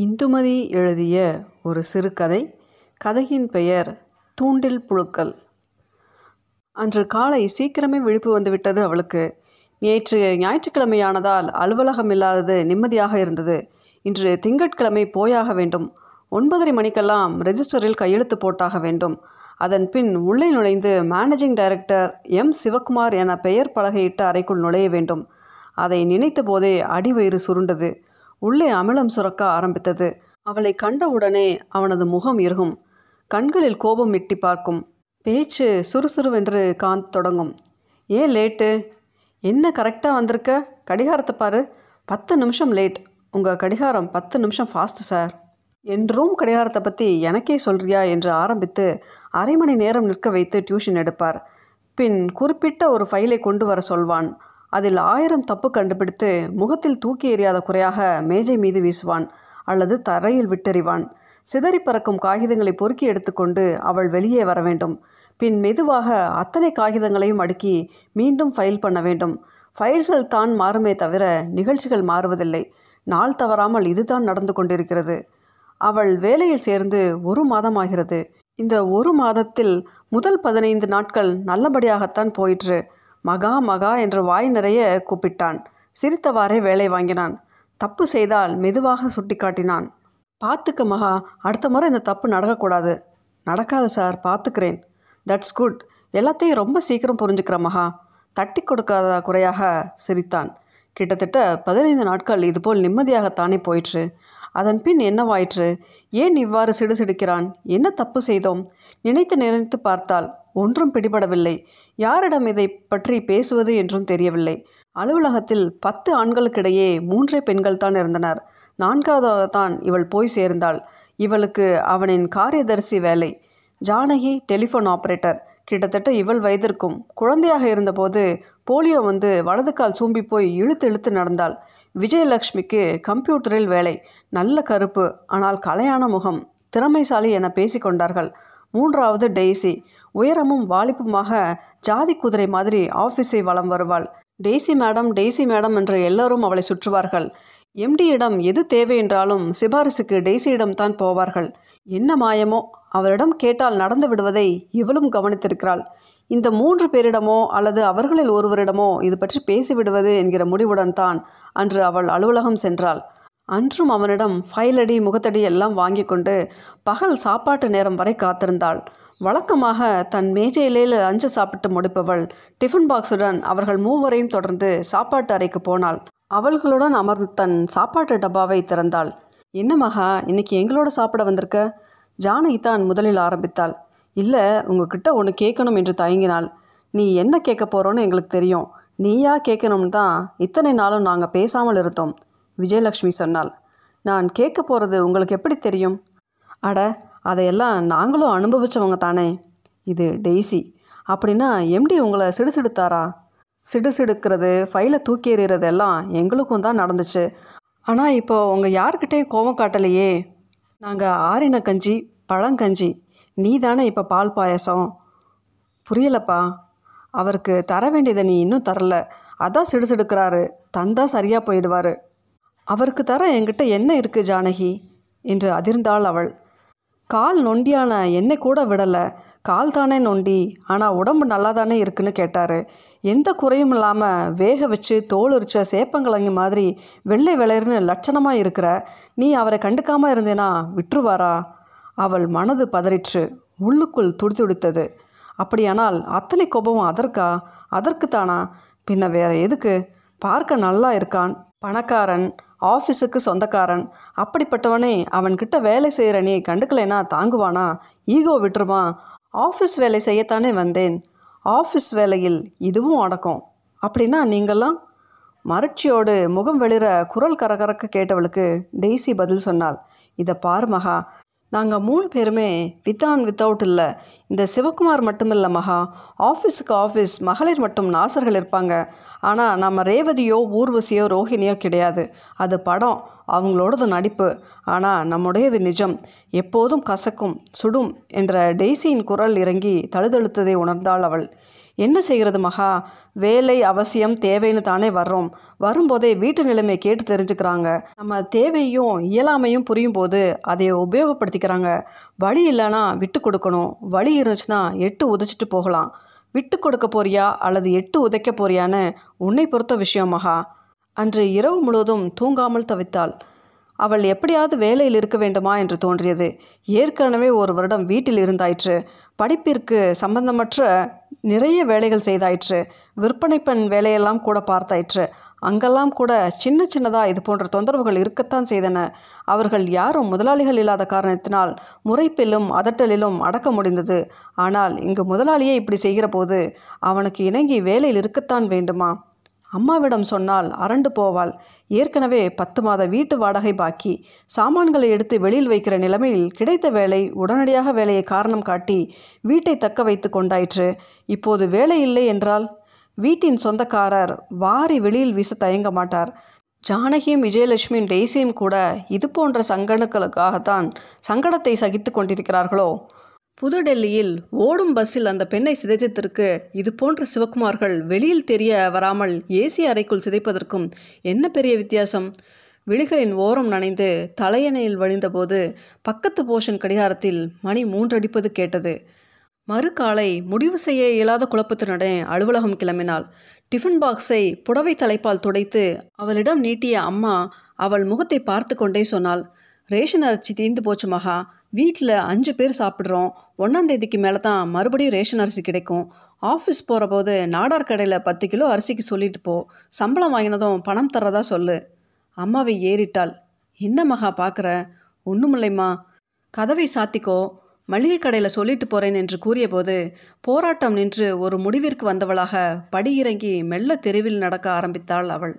இந்துமதி எழுதிய ஒரு சிறுகதை. கதையின் பெயர் தூண்டில் புழுக்கள். அன்று காலை சீக்கிரமே விழிப்பு வந்துவிட்டது அவளுக்கு. நேற்று ஞாயிற்றுக்கிழமையானதால் அலுவலகம் இல்லாதது நிம்மதியாக இருந்தது. இன்று திங்கட்கிழமை போயாக வேண்டும். ஒன்பதரை மணிக்கெல்லாம் ரெஜிஸ்டரில் கையெழுத்து போட்டாக வேண்டும். அதன் பின் உள்ளே நுழைந்து மேனேஜிங் டைரக்டர் எம். சிவக்குமார் என பெயர் பலகையிட்ட அறைக்குள் நுழைய வேண்டும். அதை நினைத்த போதே அடிவயிறு சுருண்டது. உள்ளே அமிலம் சுரக்க ஆரம்பித்தது. அவளை கண்டவுடனே அவனது முகம் இறுகும் கண்களில் கோபம் எட்டி பார்க்கும். பேச்சு சுறுசுறுவென்று காந்த் தொடங்கும். ஏன் லேட்டு? என்ன கரெக்டாக வந்திருக்க? கடிகாரத்தை பாரு. பத்து நிமிஷம் லேட். உங்கள் கடிகாரம் பத்து நிமிஷம் ஃபாஸ்ட்டு சார். என் ரூம் கடிகாரத்தை பற்றி எனக்கே சொல்றியா? என்று ஆரம்பித்து அரை மணி நேரம் நிற்க வைத்து டியூஷன் எடுப்பார். பின் குறிப்பிட்ட ஒரு ஃபைலை கொண்டு வர சொல்வான். அதில் ஆயிரம் தப்பு கண்டுபிடித்து முகத்தில் தூக்கி எறியாத குறையாக மேஜை மீது வீசுவான் அல்லது தரையில் விட்டெறிவான். சிதறி பறக்கும் காகிதங்களை பொறுக்கி எடுத்துக்கொண்டு அவள் வெளியே வர வேண்டும். பின் மெதுவாக அத்தனை காகிதங்களையும் அடுக்கி மீண்டும் ஃபைல் பண்ண வேண்டும். ஃபைல்கள் தான் மாறுமே தவிர நிகழ்ச்சிகள் மாறுவதில்லை. நாள் தவறாமல் இதுதான் நடந்து கொண்டிருக்கிறது. அவள் வேலையில் சேர்ந்து ஒரு மாதமாகிறது. இந்த ஒரு மாதத்தில் முதல் பதினைந்து நாட்கள் நல்லபடியாகத்தான் போயிற்று. மகா மகா என்று வாய் நிறைய கூப்பிட்டான். சிரித்தவாறே வேலை வாங்கினான். தப்பு செய்தால் மெதுவாக சுட்டிக்காட்டினான். பார்த்துக்க மகா அடுத்த முறை இந்த தப்பு நடக்கக்கூடாது. நடக்காது சார் பார்த்துக்கிறேன். தட்ஸ் குட் எல்லாத்தையும் ரொம்ப சீக்கிரம் புரிஞ்சுக்கிற மகா. தட்டி கொடுக்காத குறையாக சிரித்தான். கிட்டத்தட்ட பதினைந்து நாட்கள் இதுபோல் நிம்மதியாகத்தானே போயிற்று. அதன் பின் என்னவாயிற்று? ஏன் இவ்வாறு சிடுசிடுக்கிறான்? என்ன தப்பு செய்தோம்? நினைத்து நினைத்து பார்த்தால் ஒன்றும் பிடிபடவில்லை. யாரிடம் இதை பற்றி பேசுவது என்றும் தெரியவில்லை. அலுவலகத்தில் பத்து ஆண்களுக்கிடையே மூன்றே பெண்கள் தான் இருந்தனர். நான்காவதாக தான் இவள் போய் சேர்ந்தாள். இவளுக்கு அவனின் காரியதரிசி வேலை. Janaki telephone operator. கிட்டத்தட்ட இவள் வயதிற்கும் குழந்தையாக இருந்தபோது போலியோ வந்து வலது கால் சூம்பி போய் இழுத்து இழுத்து நடந்தாள். விஜயலக்ஷ்மிக்கு கம்ப்யூட்டரில் வேலை. நல்ல கருப்பு ஆனால் கலையான முகம் திறமைசாலி என பேசிக்கொண்டார்கள் மூன்றாவது டெய்ஸி உயரமும் வாலிப்புமாக ஜாதி குதிரை மாதிரி ஆஃபீஸை வலம் வருவாள். டெய்ஸி மேடம் டெய்ஸி மேடம் என்று எல்லோரும் அவளை சுற்றுவார்கள். எம்டியிடம் எது தேவை என்றாலும் சிபாரிசுக்கு டெய்ஸியிடம் தான் போவார்கள். என்ன மாயமோ? அவரிடம் கேட்டால் நடந்து விடுவதை இவளும் கவனித்திருக்கிறாள். இந்த மூன்று பேரிடமோ அல்லது அவர்களில் ஒருவரிடமோ இது பற்றி பேசிவிடுவது என்கிற முடிவுடன் தான் அன்று அவள் அலுவலகம் சென்றாள். அன்றும் அவனிடம் ஃபைலடி முகத்தடி எல்லாம் வாங்கி கொண்டு பகல் சாப்பாட்டு நேரம் வரை காத்திருந்தாள். வழக்கமாக தன் மேஜையிலே லஞ்சு சாப்பிட்டு முடிப்பவள் டிஃபன் பாக்ஸுடன் அவர்கள் மூவரையும் தொடர்ந்து சாப்பாட்டு அறைக்கு போனாள். அவள்களுடன் அமர்ந்து தன் சாப்பாட்டு டப்பாவை திறந்தாள். என்ன மகா இன்னைக்கு எங்களோட சாப்பிட வந்திருக்க? ஜானகி தான் முதலில் ஆரம்பித்தாள். இல்லை உங்ககிட்ட ஒன்று கேட்கணும் என்று தயங்கினாள். நீ என்ன கேட்க போகிறோன்னு எங்களுக்கு தெரியும். நீயா கேட்கணும்னு தான் இத்தனை நாளும் நாங்கள் பேசாமல் இருந்தோம் விஜயலக்ஷ்மி சொன்னாள். நான் கேட்க போகிறது உங்களுக்கு எப்படி தெரியும்? அட அதையெல்லாம் நாங்களும் அனுபவித்தவங்க தானே. இது டெய்ஸி. அப்படின்னா எம்டி உங்களை சிடுசிடுத்தாரா? சிடுசிடுக்கிறது ஃபைலை தூக்கி எறிகிறது எல்லாம் எங்களுக்கும் தான் நடந்துச்சு. ஆனால் இப்போ உங்கள் யார்கிட்டையும் கோபம் காட்டலையே. நாங்கள் ஆறின கஞ்சி பழங்கஞ்சி. நீ தானே இப்போ பால் பாயசம். புரியலப்பா. அவருக்கு தர வேண்டியதை நீ இன்னும் தரல. அதான் சிடுசிடுக்கிறாரு. தந்தா சரியாக போயிடுவார். அவருக்கு தர என்கிட்ட என்ன இருக்குது ஜானகி? என்று அதிர்ந்தாள் அவள். கால் நொண்டியான என்னை கூட விடலை. கால் தானே நொண்டி ஆனால் உடம்பு நல்லா தானே இருக்குன்னு கேட்டார். எந்த குறையும் இல்லாமல் வேக வச்சு தோல் உரிச்ச சேப்பங்கிழங்கு மாதிரி வெள்ளை விளையர்னு லட்சணமாக இருக்கிற நீ அவரை கண்டுக்காமல் இருந்தேனா விட்டுருவாரா? அவள் மனது பதறிற்று உள்ளுக்குள் துடிதுடித்தது அப்படியானால் அத்தனை கோபம் அதற்கா? அதற்குத்தானா? பின்ன வேற எதுக்கு? பார்க்க நல்லா இருக்கான். பணக்காரன். ஆஃபீஸுக்கு சொந்தக்காரன். அப்படிப்பட்டவனே அவன்கிட்ட வேலை செய்கிற நீ கண்டுக்கலைனா தாங்குவானா? ஈகோ விட்டுருமா? ஆஃபீஸ் வேலை செய்யத்தானே வந்தேன். ஆஃபீஸ் வேலையில் இதுவும் அடக்கம். அப்படின்னா நீங்கள்லாம்? மறட்சியோடு முகம் வெளிர குரல் கரகரக்க கேட்டவளுக்கு டெய்ஸி பதில் சொன்னாள். இதை பாரு மகா நாங்கள் மூணு பேருமே வித் ஆன் வித்தவுட் இல்லை. இந்த சிவகுமார் மட்டும் இல்லை மகா. ஆஃபீஸுக்கு ஆஃபீஸ் மகளிர் மட்டும் நாசர்கள் இருப்பாங்க. ஆனால் நம்ம ரேவதியோ ஊர்வசியோ ரோஹிணியோ கிடையாது. அது படம் அவங்களோடது நடிப்பு. ஆனால் நம்முடையது நிஜம். எப்போதும் கசக்கும் சுடும் என்ற டெய்ஸியின் குரல் இறங்கி தழுதழுத்ததை உணர்ந்தாள் அவள். என்ன செய்கிறது மகா? வேலை அவசியம் தேவைன்னு தானே வர்றோம். வரும்போதே வீட்டு நிலைமையை கேட்டு தெரிஞ்சுக்கிறாங்க. நம்ம தேவையும் இயலாமையும் புரியும் போது அதை உபயோகப்படுத்திக்கிறாங்க. வழி இல்லைன்னா விட்டு கொடுக்கணும். வழி இருந்துச்சுன்னா எட்டு உதைச்சிட்டு போகலாம். விட்டு கொடுக்க போறியா? அல்லது எட்டு உதைக்க போறியான்னு உன்னை பொறுத்த விஷயம் மகா. அன்று இரவு முழுவதும் தூங்காமல் தவித்தாள். அவள் எப்படியாவது வேலையில் இருக்க வேண்டுமா என்று தோன்றியது. ஏற்கனவே ஒரு வருடம் வீட்டில் இருந்தாயிற்று. படிப்பிற்கு சம்பந்தமற்ற நிறைய வேலைகள் செய்தாயிற்று. விற்பனை பெண் வேலையெல்லாம் கூட பார்த்தாயிற்று. அங்கெல்லாம் கூட சின்ன சின்னதாக இது போன்ற தொந்தரவுகள் இருக்கத்தான் செய்தன. அவர்கள் யாரும் முதலாளிகள் இல்லாத காரணத்தினால் முறைப்பிலும் அதட்டலிலும் அடக்க முடிந்தது. ஆனால் இங்கு முதலாளியே இப்படி செய்கிற போது அவனுக்கு இணங்கி வேலையில் இருக்கத்தான் வேண்டுமா? அம்மாவிடம் சொன்னால் அரண்டு போவாள். ஏற்கனவே பத்து மாத வீட்டு வாடகை பாக்கி சாமான்களை எடுத்து வெளியில் வைக்கிற நிலைமையில் கிடைத்த வேலை உடனடியாக வேலையை காரணம் காட்டி வீட்டை தக்க வைத்து கொண்டாயிற்று. இப்போது வேலை இல்லை என்றால்? வீட்டின் சொந்தக்காரர் வாரி வெளியில் வீச தயங்க மாட்டார். ஜானகியும் விஜயலட்சுமியும் டெய்ஸியும் கூட இது போன்ற சங்கடங்களுக்காகத்தான் சங்கடத்தை சகித்து கொண்டிருக்கிறார்களோ? புதுடெல்லியில் ஓடும் பஸ்ஸில் அந்த பெண்ணை சிதைத்ததற்கு இது போன்ற சிவகுமார்கள் வெளியில் தெரிய வராமல் ஏசி அறைக்குள் சிதைப்பதற்கும் என்ன பெரிய வித்தியாசம்? விழிகளின் ஓரம் நனைந்து தலையணையில் வழிந்தபோது பக்கத்து போஷன் கடிகாரத்தில் மணி மூன்றடிப்பது கேட்டது. மறுகாலை முடிவு செய்ய இயலாத குழப்பத்தினுடன் அலுவலகம் கிளம்பினாள். டிஃபன் பாக்ஸை புடவை தலைப்பால் துடைத்து அவளிடம் நீட்டிய அம்மா அவள் முகத்தை பார்த்து கொண்டே சொன்னாள். ரேஷன் அரிசி தீர்ந்து போச்சு மகா. வீட்டில் அஞ்சு பேர் சாப்பிட்றோம். ஒன்றாந்தேதிக்கு மேலே தான் மறுபடியும் ரேஷன் அரிசி கிடைக்கும். ஆஃபீஸ் போகிற போது நாடார் கடையில் பத்து கிலோ அரிசிக்கு சொல்லிட்டு போ. சம்பளம் வாங்கினதும் பணம் தரதா சொல்லு. அம்மாவை ஏறிட்டாள். என்ன மகா பார்க்குற ஒன்றுமில்லைம்மா கதவை சாத்திக்கோ. மளிகை கடையில் சொல்லிட்டு போகிறேன் என்று கூறியபோது போராட்டம் நின்று ஒரு முடிவிற்கு வந்தவளாக படியிறங்கி மெல்ல தெருவில் நடக்க ஆரம்பித்தாள் அவள்.